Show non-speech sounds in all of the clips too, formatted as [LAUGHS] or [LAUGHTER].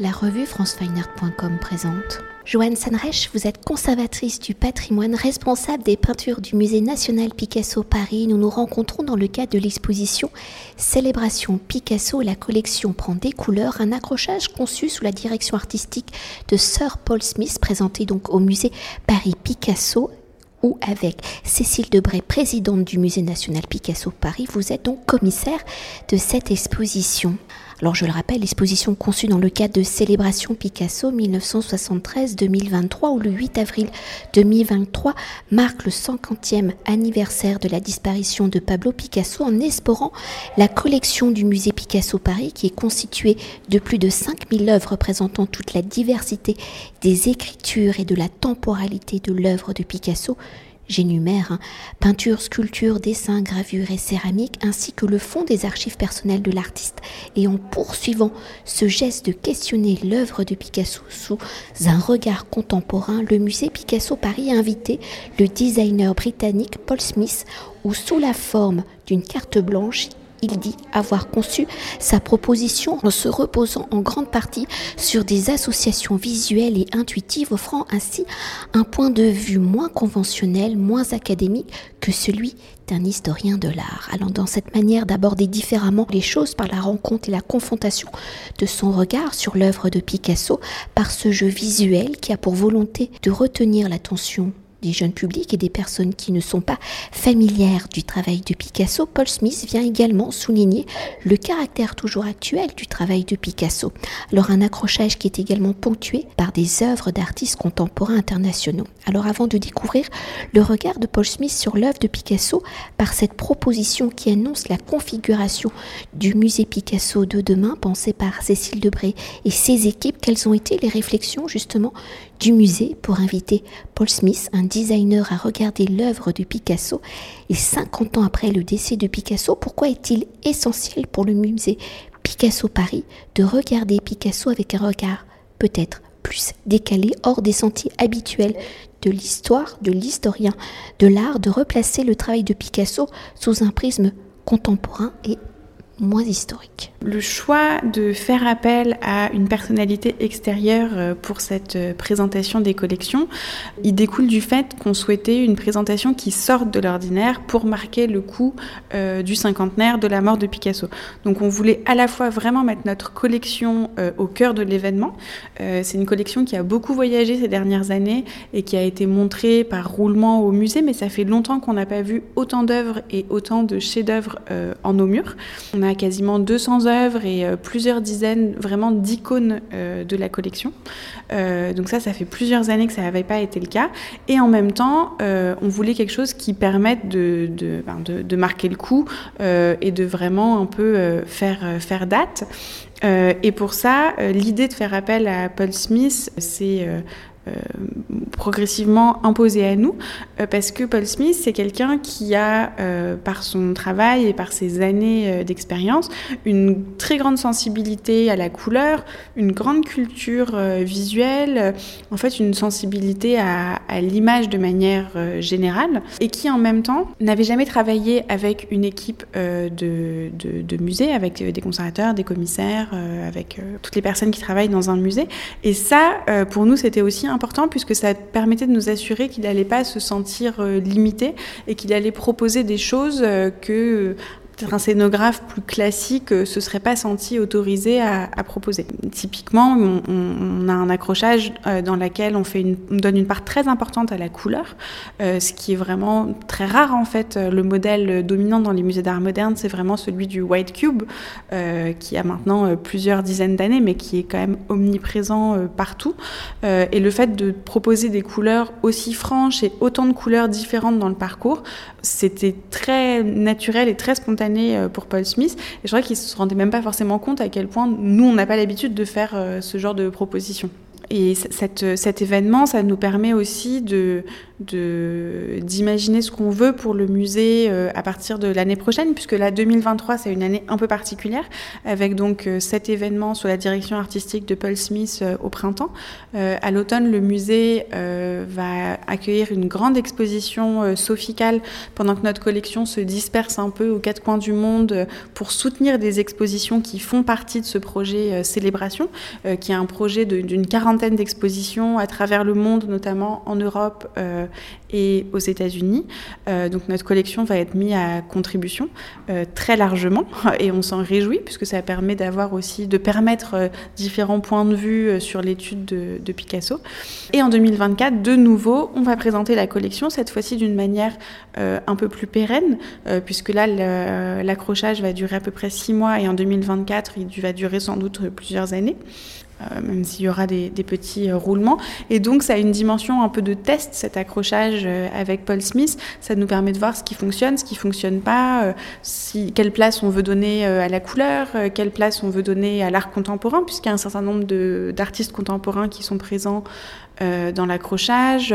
La revue francefineart.com présente. Joanne Sanrech, vous êtes conservatrice du patrimoine, responsable des peintures du Musée national Picasso Paris. Nous nous rencontrons dans le cadre de l'exposition Célébration Picasso. La collection prend des couleurs, un accrochage conçu sous la direction artistique de Sir Paul Smith, présenté donc au musée Paris Picasso ou avec Cécile Debray, présidente du Musée national Picasso Paris. Vous êtes donc commissaire de cette exposition. Alors je le rappelle, l'exposition conçue dans le cadre de Célébration Picasso 1973-2023 où le 8 avril 2023 marque le 50e anniversaire de la disparition de Pablo Picasso en explorant la collection du musée Picasso Paris qui est constituée de plus de 5000 œuvres représentant toute la diversité des écritures et de la temporalité de l'œuvre de Picasso J'énumère hein, peinture, sculpture, dessin, gravure et céramique, ainsi que le fond des archives personnelles de l'artiste. Et en poursuivant ce geste de questionner l'œuvre de Picasso sous un regard contemporain, le musée Picasso Paris a invité le designer britannique Paul Smith, ou sous la forme d'une carte blanche, il dit avoir conçu sa proposition en se reposant en grande partie sur des associations visuelles et intuitives, offrant ainsi un point de vue moins conventionnel, moins académique que celui d'un historien de l'art, allant dans cette manière d'aborder différemment les choses par la rencontre et la confrontation de son regard sur l'œuvre de Picasso, par ce jeu visuel qui a pour volonté de retenir l'attention des jeunes publics et des personnes qui ne sont pas familières du travail de Picasso, Paul Smith vient également souligner le caractère toujours actuel du travail de Picasso. Alors un accrochage qui est également ponctué par des œuvres d'artistes contemporains internationaux. Alors avant de découvrir le regard de Paul Smith sur l'œuvre de Picasso par cette proposition qui annonce la configuration du musée Picasso de demain pensée par Cécile Debré et ses équipes, quelles ont été les réflexions justement du musée pour inviter Paul Smith, un designer, à regarder l'œuvre de Picasso. Et 50 ans après le décès de Picasso, pourquoi est-il essentiel pour le musée Picasso Paris de regarder Picasso avec un regard peut-être plus décalé, hors des sentiers habituels de l'histoire, de l'historien, de l'art, de replacer le travail de Picasso sous un prisme contemporain et moins historique. Le choix de faire appel à une personnalité extérieure euh, pour cette euh, présentation des collections, il découle du fait qu'on souhaitait une présentation qui sorte de l'ordinaire pour marquer le coup euh, du cinquantenaire de la mort de Picasso. Donc on voulait à la fois vraiment mettre notre collection au cœur de l'événement. C'est une collection qui a beaucoup voyagé ces dernières années et qui a été montrée par roulement au musée, mais ça fait longtemps qu'on n'a pas vu autant d'œuvres et autant de chefs-d'œuvre en nos murs. Quasiment 200 œuvres et euh, plusieurs dizaines vraiment d'icônes euh, de la collection. Euh, donc ça, ça fait plusieurs années que ça n'avait pas été le cas. Et en même temps, on voulait quelque chose qui permette de, de, ben, marquer le coup et de vraiment un peu faire, faire date. et pour ça, l'idée de faire appel à Paul Smith, c'est progressivement imposé à nous, euh, parce que Paul Smith, c'est quelqu'un qui a, euh, par son travail et par ses années d'expérience, une très grande sensibilité à la couleur, une grande culture visuelle, en fait une sensibilité à, l'image de manière générale, et qui en même temps n'avait jamais travaillé avec une équipe de, de, de musée, avec des conservateurs, des commissaires, avec toutes les personnes qui travaillent dans un musée. Et ça, pour nous, c'était aussi un important puisque ça permettait de nous assurer qu'il n'allait pas se sentir euh, limité et qu'il allait proposer des choses euh, un scénographe plus classique euh, se serait pas senti autorisé à, proposer. Typiquement, on, a un accrochage euh, dans lequel on, on donne une part très importante à la couleur, euh, ce qui est vraiment très rare en fait. Le modèle dominant dans les musées d'art moderne, c'est vraiment celui du white cube, qui a maintenant plusieurs dizaines d'années, mais qui est quand même omniprésent partout. et le fait de proposer des couleurs aussi franches et autant de couleurs différentes dans le parcours, c'était très naturel et très spontané euh, pour Paul Smith. Et je crois qu'il se rendait même pas forcément compte à quel point nous, on n'a pas l'habitude de faire euh, ce genre de proposition. Et cet événement, ça nous permet aussi d'imaginer ce qu'on veut pour le musée euh, à partir de l'année prochaine, puisque la 2023, c'est une année un peu particulière, avec donc euh, cet événement sous la direction artistique de Paul Smith euh, au printemps. à l'automne, le musée va accueillir une grande exposition sophicale pendant que notre collection se disperse un peu aux quatre coins du monde pour soutenir des expositions qui font partie de ce projet Célébration, qui est un projet d'une quarantaine d'expositions à travers le monde, notamment en Europe et aux États-Unis. Euh, donc notre collection va être mise à contribution euh, très largement [LAUGHS] et on s'en réjouit puisque ça permet d'avoir aussi de permettre euh, différents points de vue sur l'étude de, de, Picasso. Et en 2024, de nouveau, on va présenter la collection cette fois-ci d'une manière un peu plus pérenne puisque là l'accrochage va durer à peu près six mois et en 2024 il va durer sans doute plusieurs années. Euh, même s'il y aura des, petits euh, roulements. Et donc, ça a une dimension un peu de test, cet accrochage euh, avec Paul Smith. Ça nous permet de voir ce qui fonctionne, ce qui fonctionne pas, quelle place on veut donner à la couleur, quelle place on veut donner à l'art contemporain, puisqu'il y a un certain nombre d'artistes contemporains qui sont présents dans l'accrochage,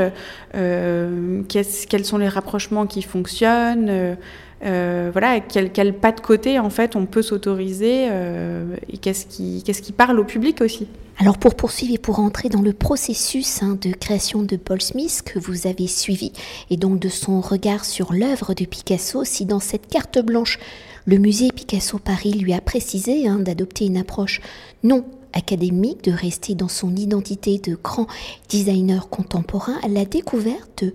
quels sont les rapprochements qui fonctionnent. Euh, voilà, quel, pas de côté en fait on peut s'autoriser euh, et qu'est-ce qui, qu'est-ce qui parle au public aussi. Alors pour poursuivre et pour entrer dans le processus hein, de création de Paul Smith que vous avez suivi et donc de son regard sur l'œuvre de Picasso, si dans cette carte blanche le musée Picasso Paris lui a précisé hein, d'adopter une approche non académique, de rester dans son identité de grand designer contemporain, la découverte de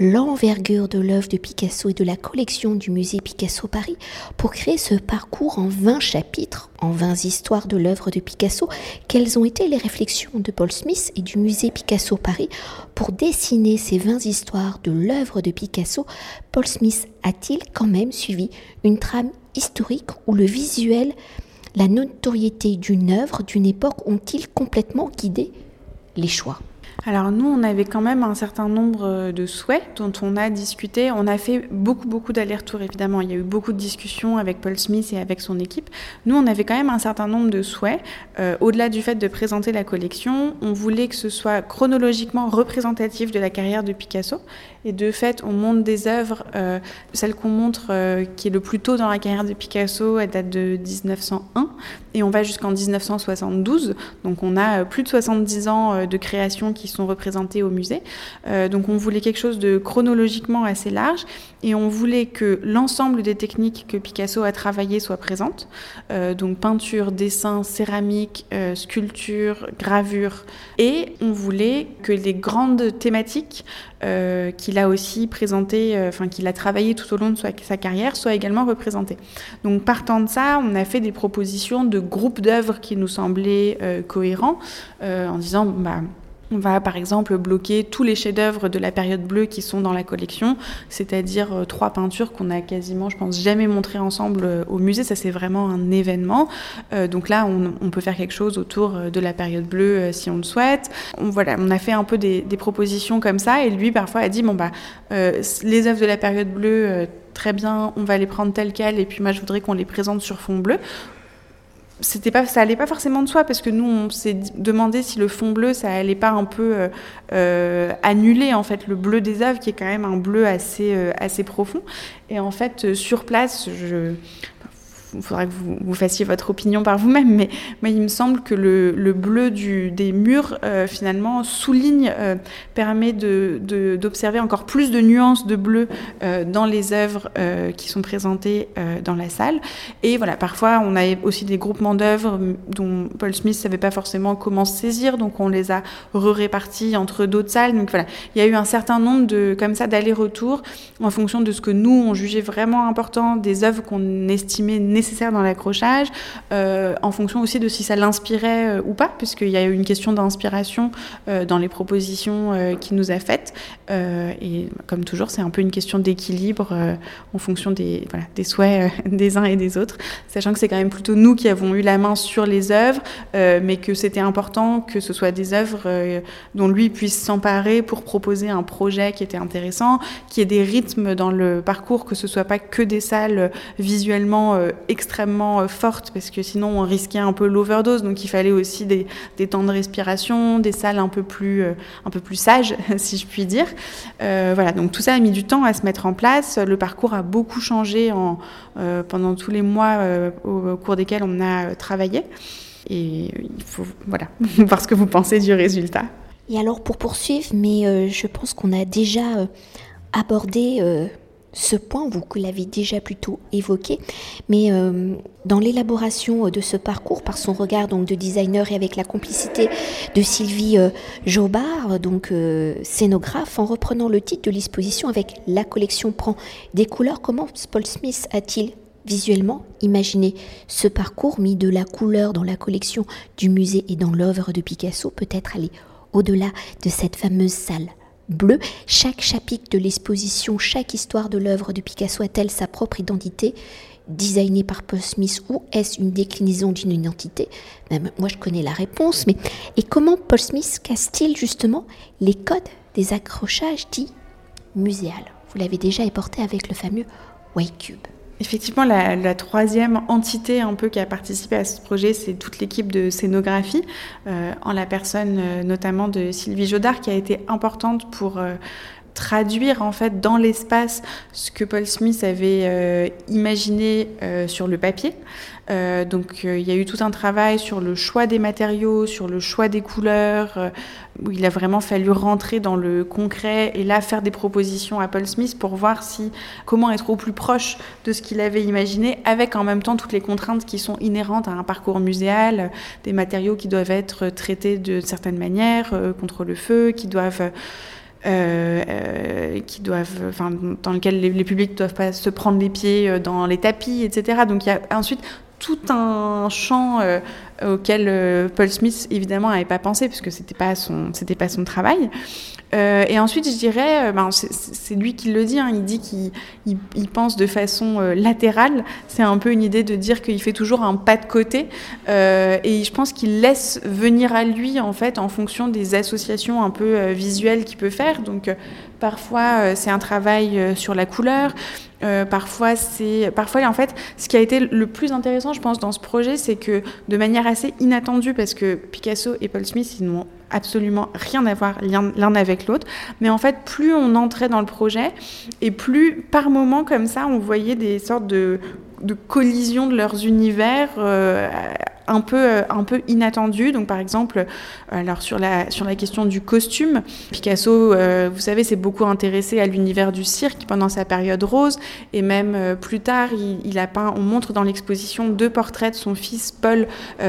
l'envergure de l'œuvre de Picasso et de la collection du musée Picasso Paris pour créer ce parcours en 20 chapitres, en 20 histoires de l'œuvre de Picasso. Quelles ont été les réflexions de Paul Smith et du musée Picasso Paris pour dessiner ces 20 histoires de l'œuvre de Picasso? Paul Smith a-t-il quand même suivi une trame historique où le visuel, la notoriété d'une œuvre, d'une époque ont-ils complètement guidé les choix? Alors nous, on avait quand même un certain nombre euh, de souhaits dont on a discuté. On a fait beaucoup, beaucoup d'allers-retours, évidemment. Il y a eu beaucoup de discussions avec Paul Smith et avec son équipe. Nous, on avait quand même un certain nombre de souhaits. Euh, au-delà du fait de présenter la collection, on voulait que ce soit chronologiquement représentatif de la carrière de Picasso. Et de fait, on montre des œuvres. Euh, celle qu'on montre, qui est le plus tôt dans la carrière de Picasso, elle date de 1901. Et on va jusqu'en 1972. Donc on a plus de 70 ans de création qui sont représentés au musée. Euh, donc on voulait quelque chose de chronologiquement assez large et on voulait que l'ensemble des techniques que Picasso a travaillées soient présentes. Euh, donc peinture, dessin, céramique, euh, sculpture, gravure. Et on voulait que les grandes thématiques qu'il a aussi présentées, enfin qu'il a travaillées tout au long de sa, sa, carrière, soient également représentées. Donc partant de ça, on a fait des propositions de groupes d'œuvres qui nous semblaient cohérents en disant... Bah, on va par exemple bloquer tous les chefs-d'œuvre de la période bleue qui sont dans la collection, c'est-à-dire euh, trois peintures qu'on a quasiment, je pense, jamais montrées ensemble euh, au musée. Ça, c'est vraiment un événement. Euh, donc là, on, peut faire quelque chose autour de la période bleue si on le souhaite. On, voilà, on a fait un peu des, propositions comme ça, et lui, parfois, a dit bon bah, les œuvres de la période bleue très bien, on va les prendre telles quelles, et puis moi je voudrais qu'on les présente sur fond bleu c'était pas ça allait pas forcément de soi parce que nous on s'est demandé si le fond bleu ça allait pas un peu euh, euh, annuler en fait le bleu des œuvres qui est quand même un bleu assez euh, assez profond. Et en fait sur place je il faudra que vous, vous, fassiez votre opinion par vous-même, mais il me semble que le, le bleu des murs, euh, finalement, souligne, euh, permet d'observer encore plus de nuances de bleu euh, dans les œuvres qui sont présentées dans la salle. Et voilà, parfois, on a aussi des groupements d'œuvres dont Paul Smith ne savait pas forcément comment se saisir, donc on les a re-répartis entre d'autres salles. Donc voilà, il y a eu un certain nombre de, comme ça, d'allers-retours en fonction de ce que nous, on jugeait vraiment important, des œuvres qu'on estimait nécessaires nécessaire dans l'accrochage, euh, en fonction aussi de si ça l'inspirait euh, ou pas, puisqu'il y a eu une question d'inspiration euh, dans les propositions qu'il nous a faites. et comme toujours, c'est un peu une question d'équilibre en fonction des, voilà, des souhaits des uns et des autres, sachant que c'est quand même plutôt nous qui avons eu la main sur les œuvres, mais que c'était important que ce soit des œuvres dont lui puisse s'emparer pour proposer un projet qui était intéressant, qui ait des rythmes dans le parcours, que ce soit pas que des salles visuellement extrêmement fortes parce que sinon on risquait un peu l'overdose. Donc il fallait aussi des, temps de respiration, des salles un peu plus, un peu plus sages, [LAUGHS] si je puis dire. voilà, donc tout ça a mis du temps à se mettre en place. Le parcours a beaucoup changé en, pendant tous les mois au, cours desquels on a travaillé. Et il faut voilà, [LAUGHS] voir ce que vous pensez du résultat. Et alors pour poursuivre, mais euh, je pense qu'on a déjà euh, abordé euh, ce point, vous l'avez déjà plutôt évoqué, mais dans l'élaboration de ce parcours, par son regard de designer et avec la complicité de Sylvie Jobard, donc scénographe, en reprenant le titre de l'exposition avec La collection prend des couleurs, comment Paul Smith a-t-il visuellement imaginé ce parcours mis de la couleur dans la collection du musée et dans l'œuvre de Picasso, peut-être aller au-delà de cette fameuse salle? Bleue, chaque chapitre de l'exposition, chaque histoire de l'œuvre de Picasso a-t-elle sa propre identité? Designée par Paul Smith ou est-ce une déclinaison d'une identité? Même Moi, je connais la réponse, mais et comment Paul Smith casse-t-il justement les codes des accrochages dits muséales? Vous l'avez déjà éporté avec le fameux White Effectivement, la, troisième entité un peu qui a participé à ce projet, c'est toute l'équipe de scénographie, euh, en la personne euh, notamment de Sylvie Jodard, qui a été importante pour euh, traduire en fait dans l'espace ce que Paul Smith avait euh, imaginé euh, sur le papier. Euh, donc il y a eu tout un travail sur le choix des matériaux, sur le choix des couleurs, où il a vraiment fallu rentrer dans le concret et là faire des propositions à Paul Smith pour voir si comment être au plus proche de ce qu'il avait imaginé, avec en même temps toutes les contraintes qui sont inhérentes à un parcours muséal, des matériaux qui doivent être traités de certaines manières contre le feu, qui doivent euh, euh, qui doivent, enfin, dans lequel les, les, publics ne doivent pas se prendre les pieds euh, dans les tapis, etc. Donc il y a ensuite tout un champ auquel Paul Smith évidemment n'avait pas pensé puisque c'était pas son c'était pas son travail euh, et ensuite, je dirais, euh, ben, c'est lui qui le dit, hein, il dit qu'il il, pense de façon euh, latérale. C'est un peu une idée de dire qu'il fait toujours un pas de côté. et je pense qu'il laisse venir à lui, en fait, en fonction des associations un peu visuelles qu'il peut faire. Donc, parfois, c'est un travail sur la couleur. Parfois, c'est parfois en fait, ce qui a été le plus intéressant, je pense, dans ce projet, c'est que de manière assez inattendue, parce que Picasso et Paul Smith, ils n'ont absolument rien à voir l'un avec l'autre. Mais en fait, plus on entrait dans le projet, et plus par moments comme ça, on voyait des sortes de, de collisions de leurs univers euh, un peu, euh, un peu inattendu. Donc, par exemple, alors sur la, sur la question du costume, Picasso, euh, vous savez, s'est beaucoup intéressé à l'univers du cirque pendant sa période rose. Et même euh, plus tard, il, a peint, on montre dans l'exposition deux portraits de son fils Paul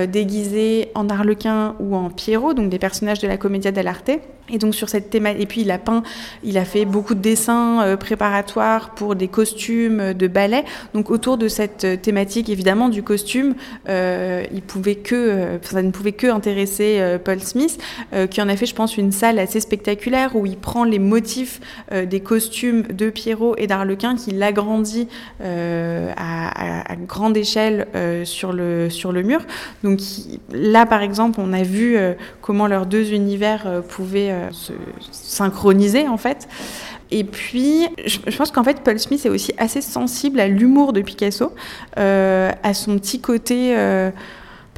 déguisé en Arlequin ou en Pierrot, donc des personnages de la Commedia dell'arte. Et donc sur cette thématique, et puis il a peint, il a fait beaucoup de dessins préparatoires pour des costumes de ballet. Donc autour de cette thématique, évidemment, du costume, il pouvait que, euh, ça ne pouvait que intéresser euh, Paul Smith, euh, qui en a fait, je pense, une salle assez spectaculaire où il prend les motifs des costumes de Pierrot et d'Arlequin, qu'il agrandit à, à, grande échelle sur, le, sur le mur. Donc là, par exemple, on a vu comment leurs deux univers pouvaient se synchroniser, en fait. Et puis, je, pense qu'en fait, Paul Smith est aussi assez sensible à l'humour de Picasso, à son petit côté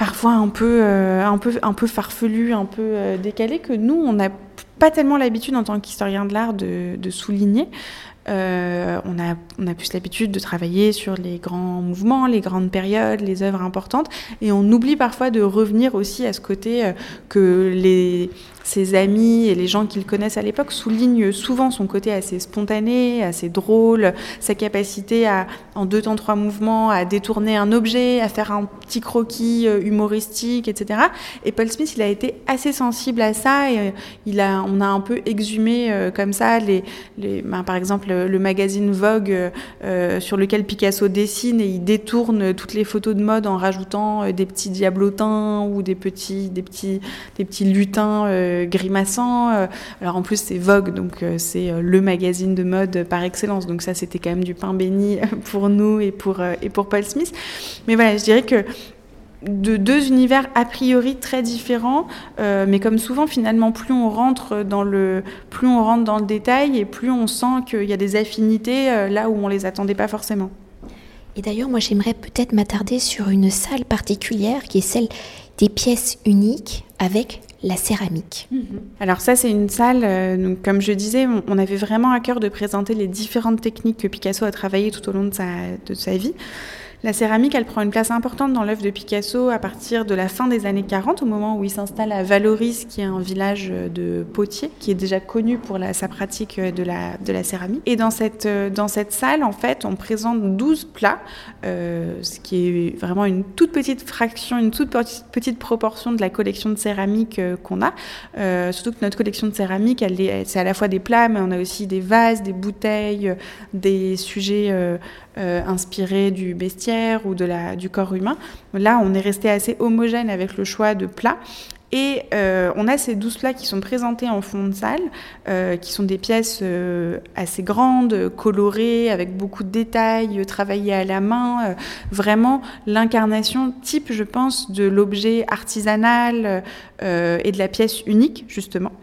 parfois un peu, euh, un peu, un peu farfelu, un peu euh, décalé, que nous, on n'a pas tellement l'habitude en tant qu'historien de l'art de, souligner. Euh, on, a, on a plus l'habitude de travailler sur les grands mouvements, les grandes périodes, les œuvres importantes, et on oublie parfois de revenir aussi à ce côté que les, ses amis et les gens qu'il connaissent à l'époque soulignent souvent son côté assez spontané, assez drôle, sa capacité à, en deux temps, trois mouvements, à détourner un objet, à faire un petit croquis euh, humoristique, etc. Et Paul Smith, il a été assez sensible à ça et euh, il a, on a un peu exhumé euh, comme ça, les, ben, par exemple, le magazine Vogue sur lequel Picasso dessine et il détourne toutes les photos de mode en rajoutant des petits diablotins ou des petits, des petits, des petits lutins grimaçant. Euh, alors en plus c'est Vogue, donc euh, c'est euh, le magazine de mode par excellence. Donc ça c'était quand même du pain béni pour nous et pour, et pour Paul Smith. Mais voilà, je dirais que de deux univers a priori très différents, mais comme souvent finalement plus on rentre dans le plus on rentre dans le détail et plus on sent qu'il y a des affinités là où on les attendait pas forcément. Et d'ailleurs, moi j'aimerais peut-être m'attarder sur une salle particulière qui est celle des pièces uniques avec la céramique. Mhm. Alors ça, c'est une salle, euh, comme je disais, on, avait vraiment à cœur de présenter les différentes techniques que Picasso a travaillées tout au long de sa, de sa vie. La céramique, elle prend une place importante dans l'œuvre de Picasso à partir de la fin des années 40, au moment où il s'installe à Valoris, qui est un village de potiers, qui est déjà connu pour sa pratique de la, céramique. Et dans cette, salle, en fait, on présente 12 plats, euh, ce qui est vraiment une toute petite fraction, une toute petite proportion de la collection de céramique euh, qu'on a. Euh, surtout que notre collection de céramique, c'est à la fois des plats, mais on a aussi des vases, des bouteilles, des sujets euh, inspiré du bestiaire ou de la, du corps humain. Là, on est resté assez homogène avec le choix de plats. Et euh, on a ces douze plats qui sont présentés en fond de salle, euh, qui sont des pièces assez grandes, colorées, avec beaucoup de détails, travaillées à la main. vraiment l'incarnation type, je pense, de l'objet artisanal et de la pièce unique, justement.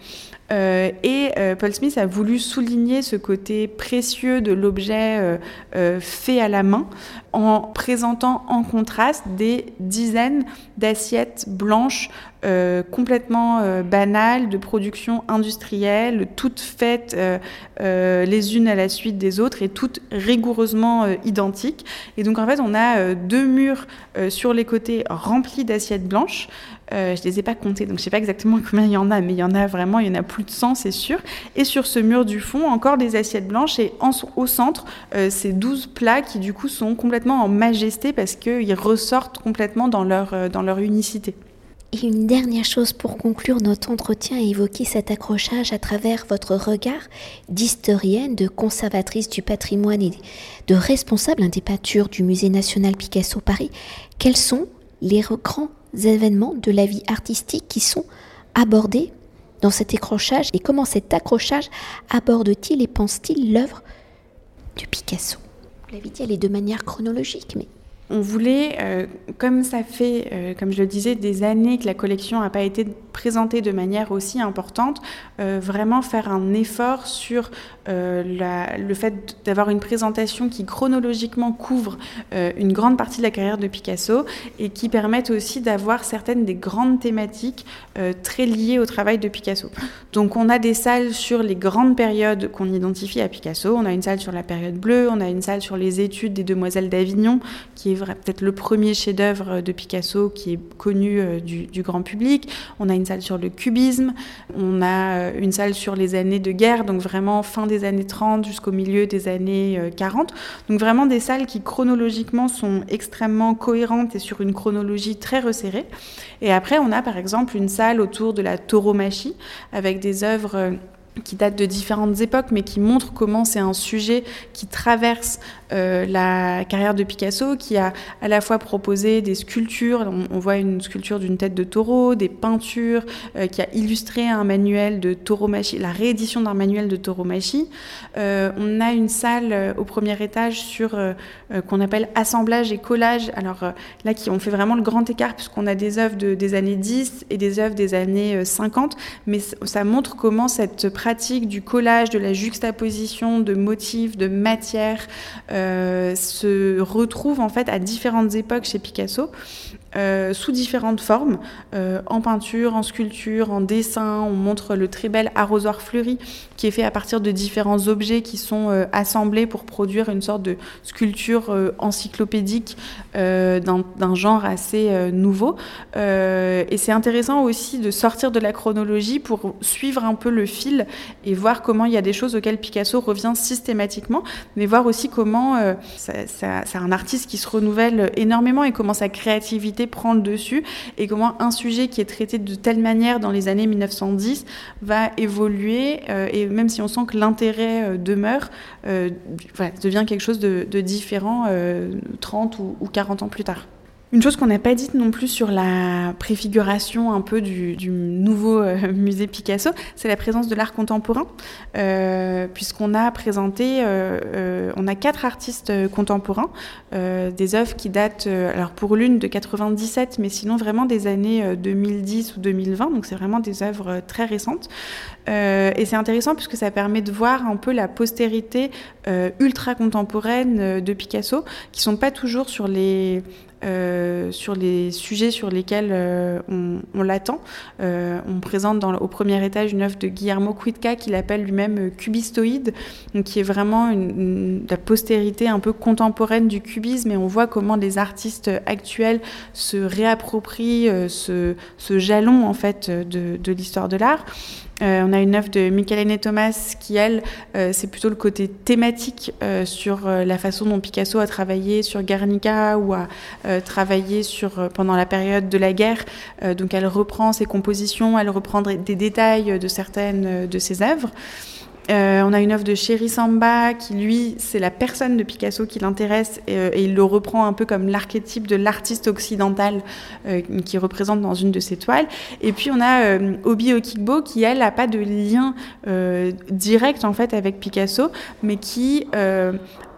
Euh, et euh, Paul Smith a voulu souligner ce côté précieux de l'objet euh, fait à la main en présentant en contraste des dizaines d'assiettes blanches complètement banales de production industrielle, toutes faites les unes à la suite des autres et toutes rigoureusement identiques. Et donc en fait on a deux murs sur les côtés remplis d'assiettes blanches. Euh, je ne les ai pas comptés, donc je ne sais pas exactement [LAUGHS] combien il y en a, mais il y en a vraiment, il y en a plus de 100, c'est sûr. Et sur ce mur du fond, encore des assiettes blanches et au centre, euh, ces 12 plats qui du coup sont complètement en majesté parce qu'ils ressortent complètement dans leur, euh, dans leur unicité. Et une dernière chose pour conclure notre entretien et évoquer cet accrochage à travers votre regard d'historienne, de conservatrice du patrimoine et de responsable des peintures du Musée national Picasso Paris. Quels sont les grands événements de la vie artistique qui sont abordés dans cet accrochage et comment cet accrochage aborde-t-il et pense-t-il l'œuvre de Picasso? La vie elle est de manière chronologique, mais on voulait, euh, comme ça fait, euh, comme je le disais, des années que la collection n'a pas été présentée de manière aussi importante, euh, vraiment faire un effort sur le fait d'avoir une présentation qui chronologiquement couvre une grande partie de la carrière de Picasso et qui permette aussi d'avoir certaines des grandes thématiques très liées au travail de Picasso. Donc on a des salles sur les grandes périodes qu'on identifie à Picasso, on a une salle sur la période bleue, on a une salle sur les études des demoiselles d'Avignon, qui est peut-être le premier chef-d'œuvre de Picasso qui est connu euh, du, grand public. On a une salle sur le cubisme, on a euh, une salle sur les années de guerre, donc vraiment fin des années 30 jusqu'au milieu des années 40. Euh, donc vraiment des salles qui chronologiquement sont extrêmement cohérentes et sur une chronologie très resserrée. Et après, on a par exemple une salle autour de la tauromachie avec des œuvres qui datent de différentes époques, mais qui montrent comment c'est un sujet qui traverse euh, la carrière de Picasso, qui a à la fois proposé des sculptures, on, voit une sculpture d'une tête de taureau, des peintures, euh, qui a illustré un manuel de tauromachie, la réédition d'un manuel de tauromachie. Euh, on a une salle au premier étage sur qu'on appelle assemblage et collage. Alors là, qui on fait vraiment le grand écart puisqu'on a des œuvres de, des années 10 et des œuvres des années 50, mais ça montre comment cette du collage, de la juxtaposition de motifs, de matières, euh, se retrouve en fait à différentes époques chez Picasso. Euh, sous différentes formes, euh, en peinture, en sculpture, en dessin. On montre le très bel arrosoir fleuri qui est fait à partir de différents objets qui sont euh, assemblés pour produire une sorte de sculpture encyclopédique d'un genre assez nouveau. et c'est intéressant aussi de sortir de la chronologie pour suivre un peu le fil et voir comment il y a des choses auxquelles Picasso revient systématiquement, mais voir aussi comment c'est un artiste qui se renouvelle énormément et comment sa créativité prend le dessus et comment un sujet qui est traité de telle manière dans les années 1910 va évoluer euh, et même si on sent que l'intérêt euh, demeure, euh, devient quelque chose de, différent 30 ou, ou 40 ans plus tard. Une chose qu'on n'a pas dite non plus sur la préfiguration un peu du, nouveau euh, [LAUGHS] musée Picasso, c'est la présence de l'art contemporain, euh, puisqu'on a présenté, euh, on a quatre artistes contemporains, des œuvres qui datent, alors pour l'une de 97, mais sinon vraiment des années 2010 ou 2020, donc c'est vraiment des œuvres très récentes. et c'est intéressant puisque ça permet de voir un peu la postérité ultra contemporaine de Picasso, qui sont pas toujours sur les euh, sur les sujets sur lesquels euh, on, l'attend. Euh, on présente dans, au premier étage une œuvre de Guillermo Cuitca qu'il appelle lui-même cubistoïde, donc qui est vraiment la postérité un peu contemporaine du cubisme et on voit comment les artistes actuels se réapproprient ce, ce, jalon en fait de, de l'histoire de l'art. Euh, on a une œuvre de Michelene Thomas qui, elle, euh, c'est plutôt le côté thématique euh, sur la façon dont Picasso a travaillé sur Guernica ou a travaillé sur, pendant la période de la guerre. donc elle reprend ses compositions, elle reprend des détails de certaines de ses œuvres. Euh, on a une œuvre de Chéri Samba qui, lui, c'est la personne de Picasso qui l'intéresse euh, et, il le reprend un peu comme l'archétype de l'artiste occidental euh, qui représente dans une de ses toiles. Et puis on a Obi Okigbo qui, elle, n'a pas de lien direct en fait avec Picasso, mais qui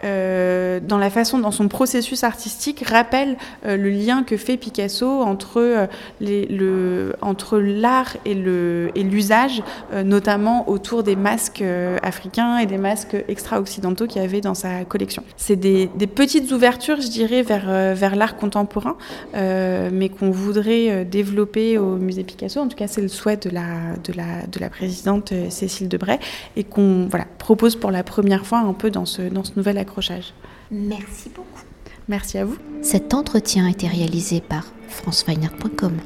euh, dans la façon, dans son processus artistique, rappelle euh, le lien que fait Picasso entre euh, l'art et l'usage, notamment autour des masques africains et des masques extra-occidentaux qu'il y avait dans sa collection. C'est des, petites ouvertures, je dirais, vers l'art contemporain, mais qu'on voudrait développer au musée Picasso. En tout cas, c'est le souhait de la de la de la présidente Cécile Debray et qu'on propose pour la première fois un peu dans ce dans ce nouvel Merci beaucoup. Merci à vous. Cet entretien a été réalisé par franceweiner.com.